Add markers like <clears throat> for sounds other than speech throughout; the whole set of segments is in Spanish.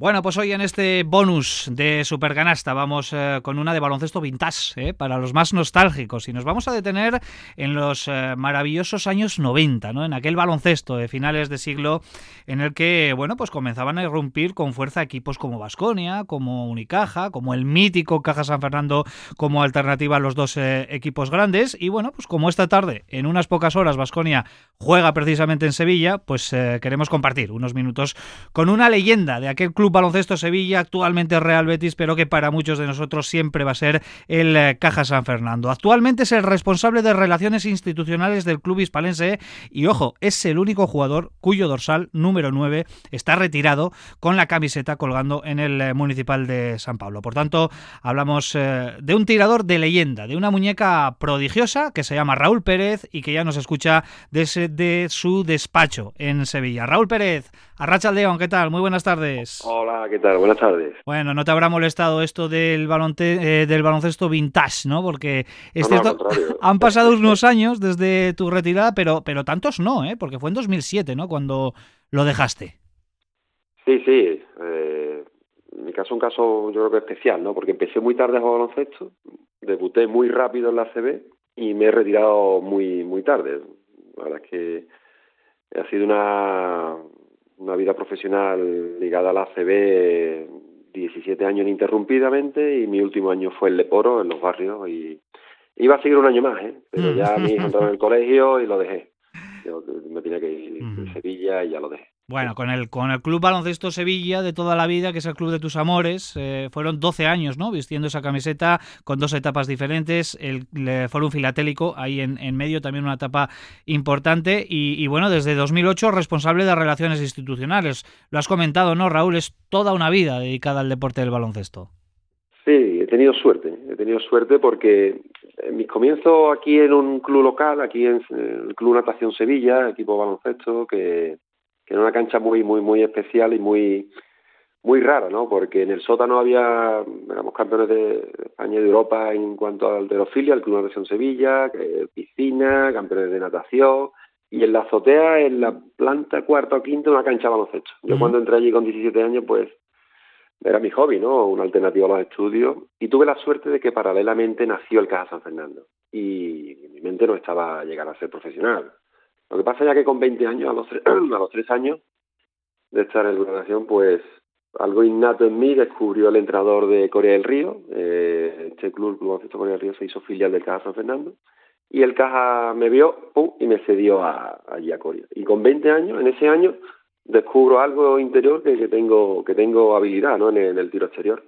Bueno, pues hoy en este bonus de Supercanasta vamos eh, con una de baloncesto vintage, eh, para los más nostálgicos, y nos vamos a detener en los eh, maravillosos años 90, ¿no? en aquel baloncesto de finales de siglo en el que bueno, pues comenzaban a irrumpir con fuerza equipos como Vasconia, como Unicaja, como el mítico Caja San Fernando como alternativa a los dos equipos grandes, y bueno, pues como esta tarde, en unas pocas horas, Vasconia juega precisamente en Sevilla, pues queremos compartir unos minutos con una leyenda de aquel club Baloncesto Sevilla, actualmente Real Betis, pero que para muchos de nosotros siempre va a ser el eh, Caja San Fernando. Actualmente es el responsable de relaciones institucionales del club hispalense y, ojo, es el único jugador cuyo dorsal número 9 está retirado con la camiseta colgando en el eh, municipal de San Pablo. Por tanto, hablamos eh, de un tirador de leyenda, de una muñeca prodigiosa que se llama Raúl Pérez y que ya nos escucha desde su despacho en Sevilla. Raúl Pérez, Arracha León, ¿qué tal? Muy buenas tardes. Hola, ¿qué tal? Buenas tardes. Bueno, no te habrá molestado esto del, balonte, eh, del baloncesto vintage, ¿no? Porque es cierto, <laughs> han pasado unos años desde tu retirada, pero, pero tantos no, ¿eh? Porque fue en 2007, ¿no? Cuando lo dejaste. Sí, sí. Eh, mi caso un caso yo creo que especial, ¿no? Porque empecé muy tarde a jugar baloncesto, debuté muy rápido en la CB y me he retirado muy muy tarde. La verdad es que ha sido una una vida profesional ligada a la ACB 17 años ininterrumpidamente y mi último año fue el Leporo, en los barrios, y iba a seguir un año más, ¿eh? pero ya mi hijo entró en el colegio y lo dejé. Yo me tenía que ir a Sevilla y ya lo dejé. Bueno, con el, con el Club Baloncesto Sevilla de toda la vida, que es el club de tus amores, eh, fueron 12 años, ¿no? Vistiendo esa camiseta con dos etapas diferentes, el, Fórum Filatélico ahí en, en, medio, también una etapa importante, y, bueno, desde 2008 responsable de relaciones institucionales. Lo has comentado, ¿no, Raúl? Es toda una vida dedicada al deporte del baloncesto. Sí, he tenido suerte, he tenido suerte porque en mis comienzos aquí en un club local, aquí en el Club Natación Sevilla, equipo baloncesto, que que era una cancha muy, muy, muy especial y muy, muy rara, ¿no? Porque en el sótano había, éramos campeones de España y de Europa en cuanto al alterofilia, el Club de Natación Sevilla, piscina, campeones de natación, y en la azotea, en la planta cuarta o quinta, una cancha de baloncesto. Yo cuando entré allí con 17 años, pues era mi hobby, ¿no? Una alternativa a los estudios. Y tuve la suerte de que paralelamente nació el Caja San Fernando. Y mi mente no estaba a llegar a ser profesional. Lo que pasa ya que con 20 años, a los, <clears throat> a los 3 años de estar en la nación, pues algo innato en mí descubrió el entrenador de Corea del Río. Eh, este club, el Club Baloncesto Corea del Río, se hizo filial del Caja San Fernando. Y el Caja me vio pum, y me cedió a, allí a Corea. Y con 20 años, en ese año, descubro algo interior que, que tengo que tengo habilidad ¿no? en, el, tiro exterior.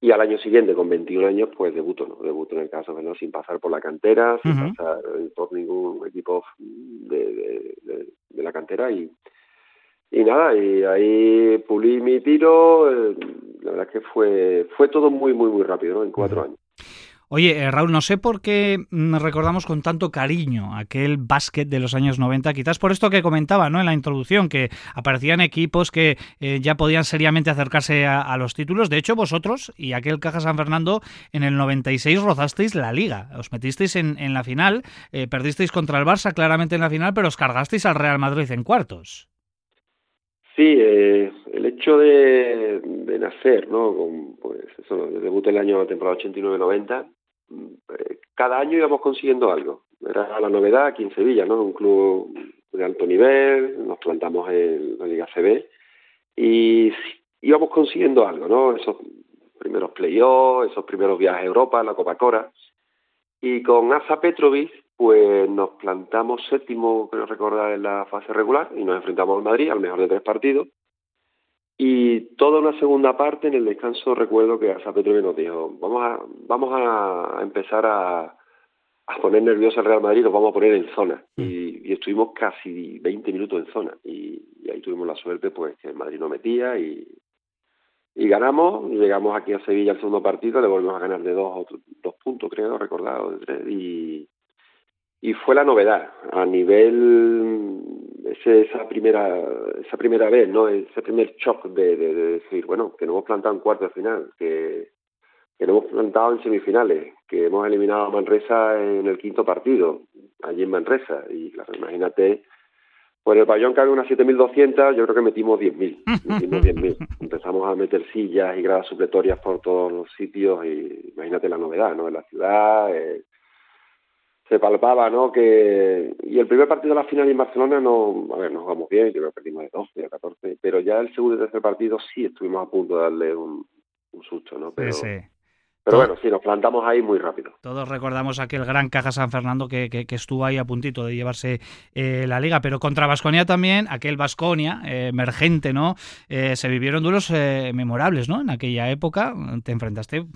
Y al año siguiente, con 21 años, pues debuto, ¿no? Debuto en el caso, ¿no? Sin pasar por la cantera, sin pasar por ningún equipo de, de, la cantera y, y nada, y ahí pulí mi tiro, eh, la verdad es que fue, fue todo muy, muy, muy rápido, ¿no? En cuatro años. Oye, eh, Raúl, no sé por qué mm, recordamos con tanto cariño aquel básquet de los años 90, quizás por esto que comentaba ¿no? en la introducción, que aparecían equipos que eh, ya podían seriamente acercarse a, los títulos. De hecho, vosotros y aquel Caja San Fernando en el 96 rozasteis la liga, os metisteis en, la final, eh, perdisteis contra el Barça claramente en la final, pero os cargasteis al Real Madrid en cuartos. Sí, el hecho de, nacer, ¿no? Con, pues eso, debuté el año temporada 89-90 cada año íbamos consiguiendo algo. Era la novedad aquí en Sevilla, ¿no? Un club de alto nivel, nos plantamos en la Liga CB y íbamos consiguiendo algo, ¿no? Esos primeros playoffs, esos primeros viajes a Europa, la Copa Cora. Y con Asa Petrovic, pues nos plantamos séptimo, creo recordar, en la fase regular y nos enfrentamos al Madrid, al mejor de tres partidos. Y toda una segunda parte, en el descanso, recuerdo que Asa Petrovic nos dijo, vamos a, vamos a empezar a, a poner nervioso al Real Madrid, nos vamos a poner en zona. Mm. Y, estuvimos casi 20 minutos en zona. Y, ahí tuvimos la suerte, pues, que el Madrid no metía y, y ganamos. Llegamos aquí a Sevilla el segundo partido, le volvimos a ganar de dos, dos puntos, creo, recordado, de tres. Y, y fue la novedad a nivel ese, esa primera esa primera vez no ese primer shock de, de, decir bueno que nos hemos plantado en cuarto de final que, que hemos plantado en semifinales que hemos eliminado a Manresa en el quinto partido allí en Manresa y claro imagínate en el pabellón cabe unas 7.200, yo creo que metimos 10.000. Metimos 10.000. Empezamos a meter sillas y gradas supletorias por todos los sitios y imagínate la novedad, ¿no? En la ciudad eh, se palpaba, ¿no? Que y el primer partido de la final en Barcelona no, a ver, nos jugamos bien, creo que perdimos de 12 a 14, pero ya el segundo y tercer partido sí estuvimos a punto de darle un, susto, ¿no? Pero, sí. Pero bueno, sí, nos plantamos ahí muy rápido. Todos recordamos aquel gran Caja San Fernando que, que, estuvo ahí a puntito de llevarse eh, la liga, pero contra Vasconia también, aquel Vasconia eh, emergente, ¿no? Eh, se vivieron duelos memorables, ¿no? En aquella época te enfrentaste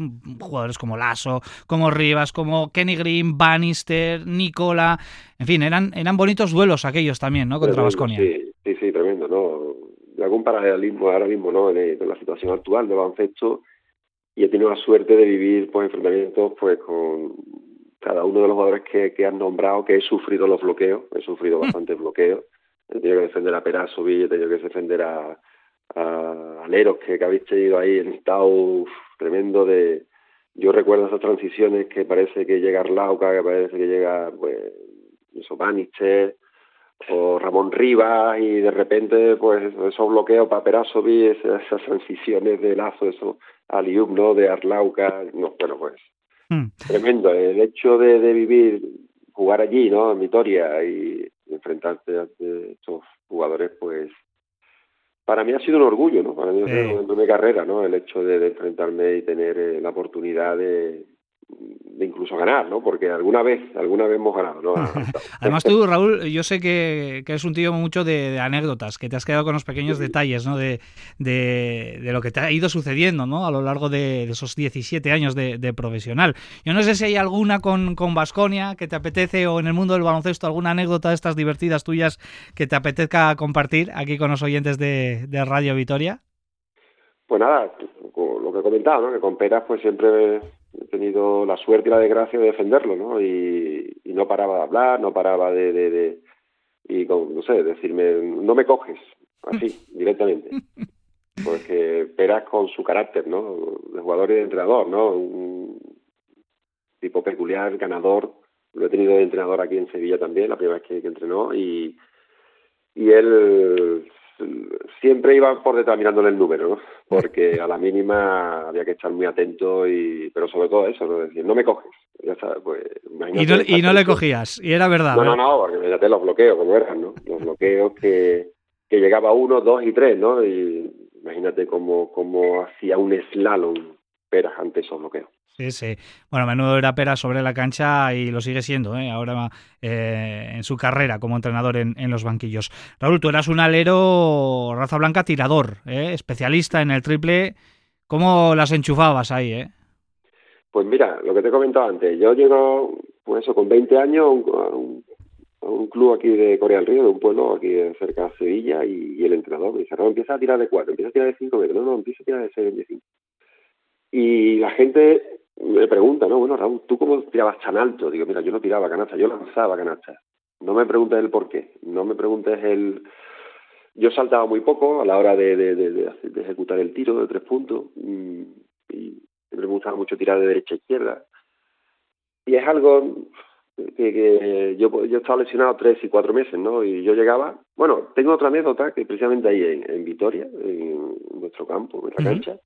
jugadores como Lasso, como Rivas, como Kenny Green, Bannister, Nicola, en fin, eran, eran bonitos duelos aquellos también, ¿no? Contra Vasconia. Sí, sí, sí, tremendo, ¿no? De algún paralelismo ahora mismo, ¿no? En, la situación actual de baloncesto y he tenido la suerte de vivir pues enfrentamientos pues con cada uno de los jugadores que, que han nombrado que he sufrido los bloqueos, he sufrido mm. bastantes bloqueos, he tenido que defender a Perasovic, he tenido que defender a, a Aleros que, que habéis tenido ahí en estado tremendo de yo recuerdo esas transiciones que parece que llega Arlauca, que parece que llega pues eso Bannister o Ramón Rivas y de repente pues esos bloqueos para Perasovic, esas, esas transiciones de lazo, eso Alium, ¿no? De Arlauca, no, bueno, pues hmm. tremendo. El hecho de, de, vivir, jugar allí, ¿no? En Vitoria y enfrentarte a estos jugadores, pues para mí ha sido un orgullo, ¿no? Para mí ha sido una carrera, ¿no? El hecho de, de enfrentarme y tener eh, la oportunidad de, de incluso ganar, ¿no? Porque alguna vez, alguna vez hemos ganado, ¿no? <laughs> Además tú, Raúl, yo sé que, que eres un tío mucho de, anécdotas, que te has quedado con los pequeños detalles, ¿no? De, de, lo que te ha ido sucediendo, ¿no? A lo largo de, esos 17 años de, profesional. Yo no sé si hay alguna con con Vasconia que te apetece o en el mundo del baloncesto alguna anécdota de estas divertidas tuyas que te apetezca compartir aquí con los oyentes de, Radio Vitoria. Pues nada, lo que he comentado, ¿no? Que con Peras pues siempre he tenido la suerte y la desgracia de defenderlo, ¿no? Y, no paraba de hablar, no paraba de, de, de y con, no sé, decirme, no me coges, así, <laughs> directamente. Porque Peras con su carácter, ¿no? De jugador y de entrenador, ¿no? Un tipo peculiar, ganador. Lo he tenido de entrenador aquí en Sevilla también, la primera vez que, que entrenó, y, y él siempre iba por detrás mirándole el número, ¿no? porque a la mínima había que estar muy atento, y pero sobre todo eso, ¿no? decir, no me coges. Ya sabes, pues, y no, y no le cogías, y era verdad. No, no, no, porque imagínate los bloqueos, como eran, ¿no? Los bloqueos que, que llegaba uno, dos y tres, ¿no? Y imagínate cómo, cómo hacía un slalom peras ante esos bloqueos. Sí, sí. Bueno, menudo era Pera sobre la cancha y lo sigue siendo, ¿eh? ahora eh, en su carrera como entrenador en, los banquillos. Raúl, tú eras un alero raza blanca tirador, ¿eh? especialista en el triple. ¿Cómo las enchufabas ahí? Eh? Pues mira, lo que te he comentado antes, yo llego, pues eso, con 20 años a un, club aquí de Corea del Río, de un pueblo aquí cerca de Sevilla, y, el entrenador me dice, no, empieza a tirar de cuatro, empieza a tirar de cinco metros, no, no, empieza a tirar de seis, de cinco. Y la gente me pregunta, ¿no? Bueno, Raúl, ¿tú cómo tirabas tan alto? Digo, mira, yo no tiraba canasta, yo lanzaba canasta. No me preguntes el por qué, no me preguntes el... Yo saltaba muy poco a la hora de, de, de, ejecutar el tiro de tres puntos y, y me gustaba mucho tirar de derecha a izquierda. Y es algo que, que yo, yo estaba lesionado tres y cuatro meses, ¿no? Y yo llegaba, bueno, tengo otra anécdota que precisamente ahí en, en Vitoria, en nuestro campo, en la cancha,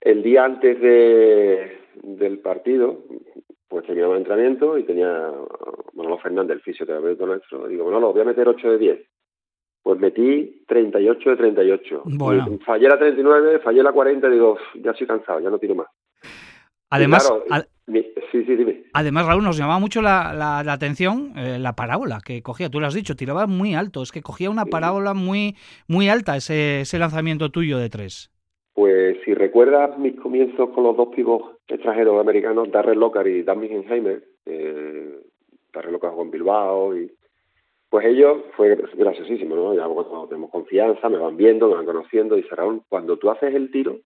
el día antes de, del partido, pues terminaba el entrenamiento y tenía Manolo Fernández, el fisioterapeuta nuestro, digo, Manolo, voy a meter 8 de 10. Pues metí 38 de 38. Bueno. Fallé la 39, fallé la 40, digo, ya estoy cansado, ya no tiro más. Además, sí, sí, dime. además, Raúl, nos llamaba mucho la, la, atención eh, la parábola que cogía, tú lo has dicho, tiraba muy alto, es que cogía una parábola muy, muy alta ese, ese lanzamiento tuyo de tres. Pues si recuerdas mis comienzos con los dos pibos extranjeros americanos, Darrell Lockhart y Dan Heimer, eh, Darrell jugó en Bilbao, y pues ellos fue graciosísimo, ¿no? Ya cuando tenemos confianza, me van viendo, me van conociendo, y Raúl, cuando tú haces el tiro,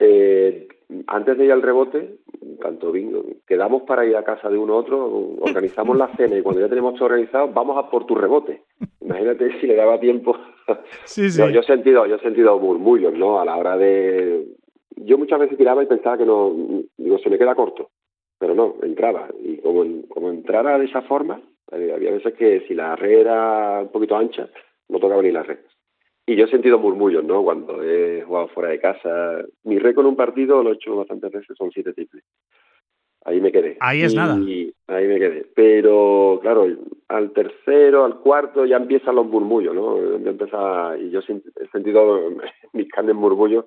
eh, antes de ir al rebote, tanto bingo, quedamos para ir a casa de uno u otro, organizamos la cena y cuando ya tenemos todo organizado, vamos a por tu rebote. Imagínate si le daba tiempo. <laughs> Sí, sí. Yo, he sentido, yo he sentido murmullos, ¿no? A la hora de. Yo muchas veces tiraba y pensaba que no, digo, se me queda corto, pero no, entraba. Y como, como entrara de esa forma, Había veces que si la red era un poquito ancha, no tocaba ni la red. Y yo he sentido murmullos, ¿no? Cuando he jugado fuera de casa. Mi récord en un partido, lo he hecho bastantes veces, son siete triples. Ahí me quedé. Ahí es nada. Ahí me quedé. Pero, claro, al tercero, al cuarto, ya empiezan los murmullos, ¿no? Empieza, y yo he sentido <laughs> mis carnes murmullos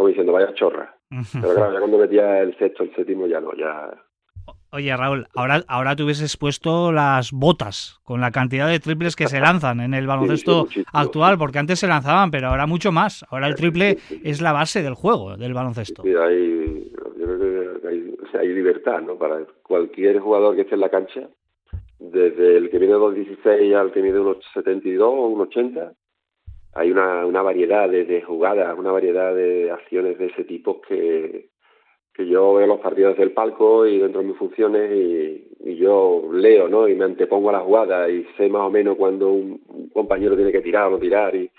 como diciendo, vaya chorra. <laughs> Pero claro, ya cuando metía el sexto, el séptimo, ya no, ya... Oye, Raúl, ahora, ahora te hubieses puesto las botas con la cantidad de triples que se <laughs> lanzan en el baloncesto actual, porque antes se lanzaban, pero ahora mucho más. Ahora el triple es la base del juego, del baloncesto. Sí, que hay, libertad, ¿no? Para cualquier jugador que esté en la cancha, desde el que viene de 2.16 al que mide unos 72 o unos 80, hay una, variedad de, jugadas, una variedad de acciones de ese tipo que, que yo veo los partidos del palco y dentro de mis funciones y, yo leo, ¿no? Y me antepongo a la jugada y sé más o menos cuando un, compañero tiene que tirar o no tirar y,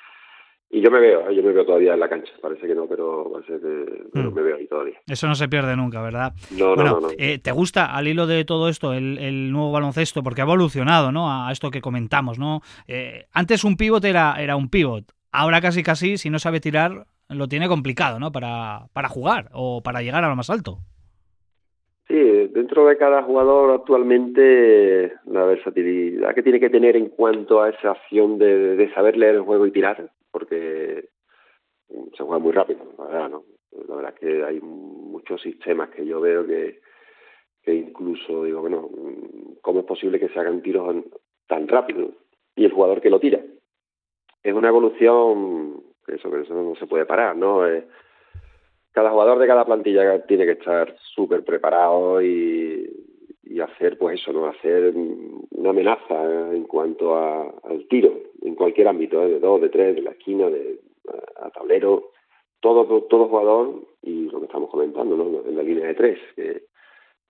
y yo me veo, ¿eh? yo me veo todavía en la cancha, parece que no, pero parece que mm. me veo ahí todavía. Eso no se pierde nunca, ¿verdad? No, bueno, no, no. Eh, ¿Te gusta al hilo de todo esto el, el, nuevo baloncesto? Porque ha evolucionado, ¿no? A esto que comentamos, ¿no? Eh, antes un pívot era, era un pívot, ahora casi casi, si no sabe tirar, lo tiene complicado, ¿no? Para, para jugar o para llegar a lo más alto. Sí, dentro de cada jugador actualmente la versatilidad que tiene que tener en cuanto a esa acción de, de saber leer el juego y tirar, porque se juega muy rápido, la verdad, ¿no? La verdad es que hay muchos sistemas que yo veo que, que incluso digo, bueno, ¿cómo es posible que se hagan tiros tan rápido? Y el jugador que lo tira. Es una evolución que eso, eso no se puede parar, ¿no? Cada jugador de cada plantilla tiene que estar súper preparado y, y hacer, pues eso, ¿no? Hacer una amenaza en cuanto a, al tiro, en cualquier ámbito, ¿eh? de dos, de tres, de la esquina, de a, tablero, todo, todo jugador, y lo que estamos comentando, ¿no? En la línea de tres, que,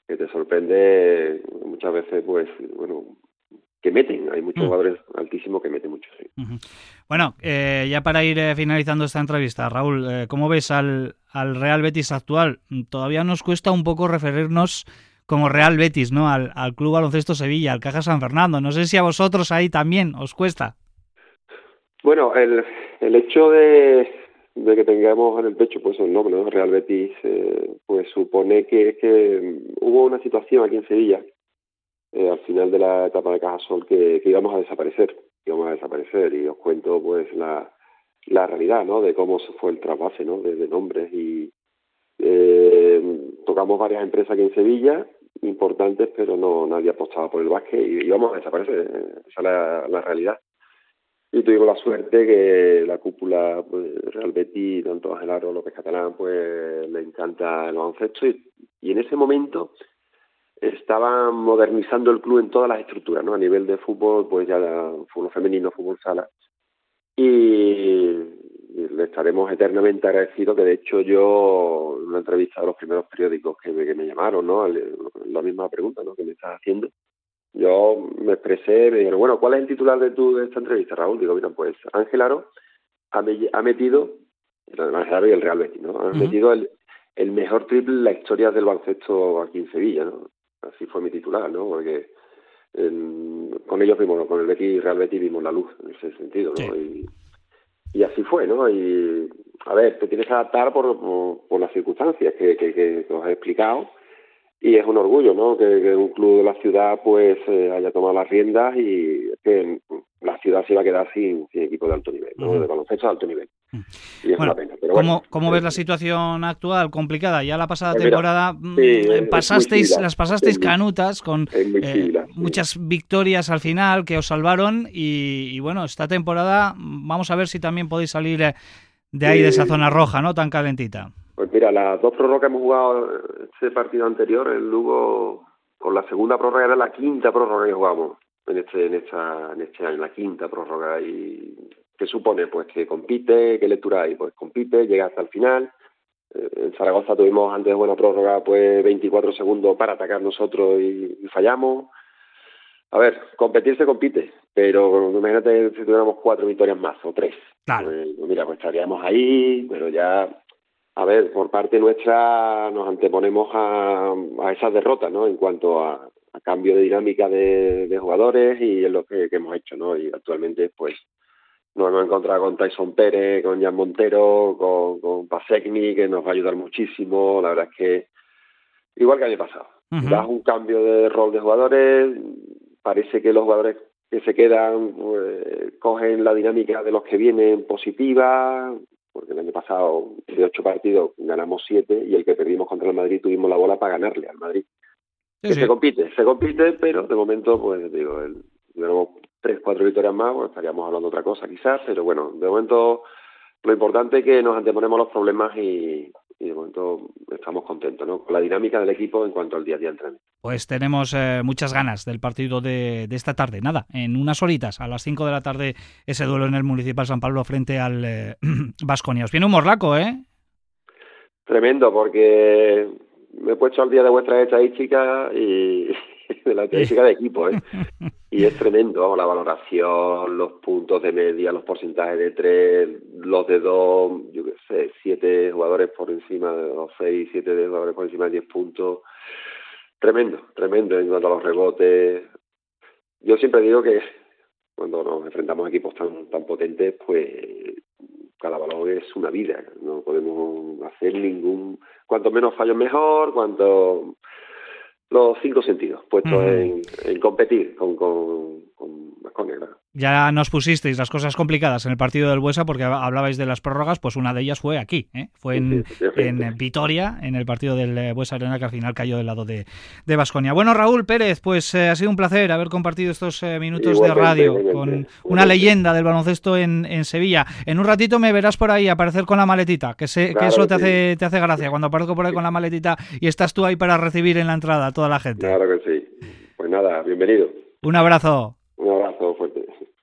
que te sorprende muchas veces, pues, bueno, que meten. Hay muchos mm. jugadores altísimos que meten mucho. Bueno, eh, ya para ir eh, finalizando esta entrevista, Raúl, eh, ¿cómo ves al, al Real Betis actual? Todavía nos cuesta un poco referirnos como Real Betis, ¿no? Al, al Club Baloncesto Sevilla, al Caja San Fernando. No sé si a vosotros ahí también os cuesta. Bueno, el, el hecho de, de que tengamos en el pecho pues el nombre, ¿no? Real Betis, pues supone que, que hubo una situación aquí en Sevilla eh, al final de la etapa de Cajasol que, que íbamos a desaparecer, íbamos a desaparecer y os cuento pues la, la realidad, ¿no? De cómo se fue el trasvase, ¿no? De, nombres y eh, tocamos varias empresas aquí en Sevilla importantes, pero no nadie apostaba por el básquet y íbamos a desaparecer, esa es la, la realidad. Y tuvimos la suerte que la cúpula pues, Real Betis, tanto Ángel Aro, López Catalán, pues le encanta el baloncesto y, y en ese momento estaban modernizando el club en todas las estructuras, ¿no? A nivel de fútbol, pues ya fútbol femenino, fútbol sala. Y, estaremos eternamente agradecidos, que de hecho yo, en una entrevista a los primeros periódicos que me, que me llamaron, ¿no? La misma pregunta, ¿no? Que me estás haciendo. Yo me expresé, me dijeron, bueno, ¿cuál es el titular de tu de esta entrevista, Raúl? Digo, mira, pues Ángel Aro ha, ha metido, el Ángel Aro y el Real Betis, ¿no? Ha metido el, el mejor triple en la historia del baloncesto aquí en Sevilla, ¿no? así fue mi titular, ¿no? Porque con ellos vimos, con el Betis Real Betis vimos la luz en ese sentido, ¿no? Y, y, así fue, ¿no? Y a ver, te tienes que adaptar por, por, las circunstancias que, que, que, os he explicado y es un orgullo, ¿no? Que, un club de la ciudad pues eh, haya tomado las riendas y que ciudad se iba a quedar sin, equipo de alto nivel, ¿no? De baloncesto de alto nivel. Y es una pena. Pero ¿cómo, ¿cómo ves la situación actual complicada? Ya la pasada pues temporada mm, eh, pasasteis, las pasasteis canutas con eh, muchas victorias al final que os salvaron y, bueno, esta temporada mm, vamos a ver si también podéis salir de ahí, de esa zona roja, ¿no? Tan calentita. Pues mira, las dos prórrogas que hemos jugado este partido anterior, el Lugo, con la segunda prórroga era la quinta prórroga que jugamos en este, en esta, en este año, la quinta prórroga y que supone pues que compite, qué lectura hay, pues compite, llega hasta el final. Eh, en Zaragoza tuvimos antes de buena prórroga pues 24 segundos para atacar nosotros y, fallamos. A ver, competir se compite, pero imagínate si tuviéramos cuatro victorias más o tres. Claro. Pues, mira, pues estaríamos ahí, pero ya a ver, por parte nuestra nos anteponemos a, a esas derrotas, ¿no? En cuanto a, cambio de dinámica de, jugadores y es lo que, hemos hecho, ¿no? Y actualmente, pues, nos hemos encontrado con Tyson Pérez, con Jan Montero, con, con Pasecni, que nos va a ayudar muchísimo. La verdad es que, igual que el año pasado, das un cambio de rol de jugadores, parece que los jugadores que se quedan pues, cogen la dinámica de los que vienen positiva, porque el año pasado de ocho partidos ganamos siete y el que perdimos contra el Madrid tuvimos la bola para ganarle al Madrid. Se compite, se compite, pero de momento, pues digo, el, tenemos tres, cuatro victorias más, pues estaríamos hablando de otra cosa quizás, pero bueno, de momento lo importante es que nos anteponemos los problemas y, y de momento estamos contentos ¿no? con la dinámica del equipo en cuanto al día a día de entrenamiento. Pues tenemos eh, muchas ganas del partido de, esta tarde. Nada, en unas horitas, a las 5 de la tarde, ese duelo en el Municipal San Pablo frente al <clears throat> Vasconia. Eh, Os viene un morlaco, ¿eh? Tremendo, porque me he puesto al día de vuestras estadísticas y <laughs> de la estadística de equipo, ¿eh? <laughs> Y es tremendo, vamos, la valoración, los puntos de media, los porcentajes de tres, los de dos, yo qué sé, siete jugadores por encima, de los seis, siete jugadores por encima de diez puntos. Tremendo, tremendo en cuanto a los rebotes. Yo siempre digo que cuando nos enfrentamos a equipos tan, tan potentes, pues cada balón es una vida. No podemos hacer ningún. Cuanto menos fallos, mejor. Cuanto los cinco sentidos puestos en, en, competir con, con, con Ya nos pusisteis las cosas complicadas en el partido del Buesa porque hablabais de las prórrogas, pues una de ellas fue aquí, ¿eh? fue en, en, Vitoria, en el partido del eh, Buesa Arena que al final cayó del lado de Vasconia. bueno, Raúl Pérez, pues eh, ha sido un placer haber compartido estos minutos de radio con una leyenda del baloncesto en, en, Sevilla. En un ratito me verás por ahí aparecer con la maletita, que, sé, que eso te, hace, te hace gracia cuando aparezco por ahí con la maletita y estás tú ahí para recibir en la entrada a toda la gente. Claro que sí. Pues nada, bienvenido. Un abrazo. Un abrazo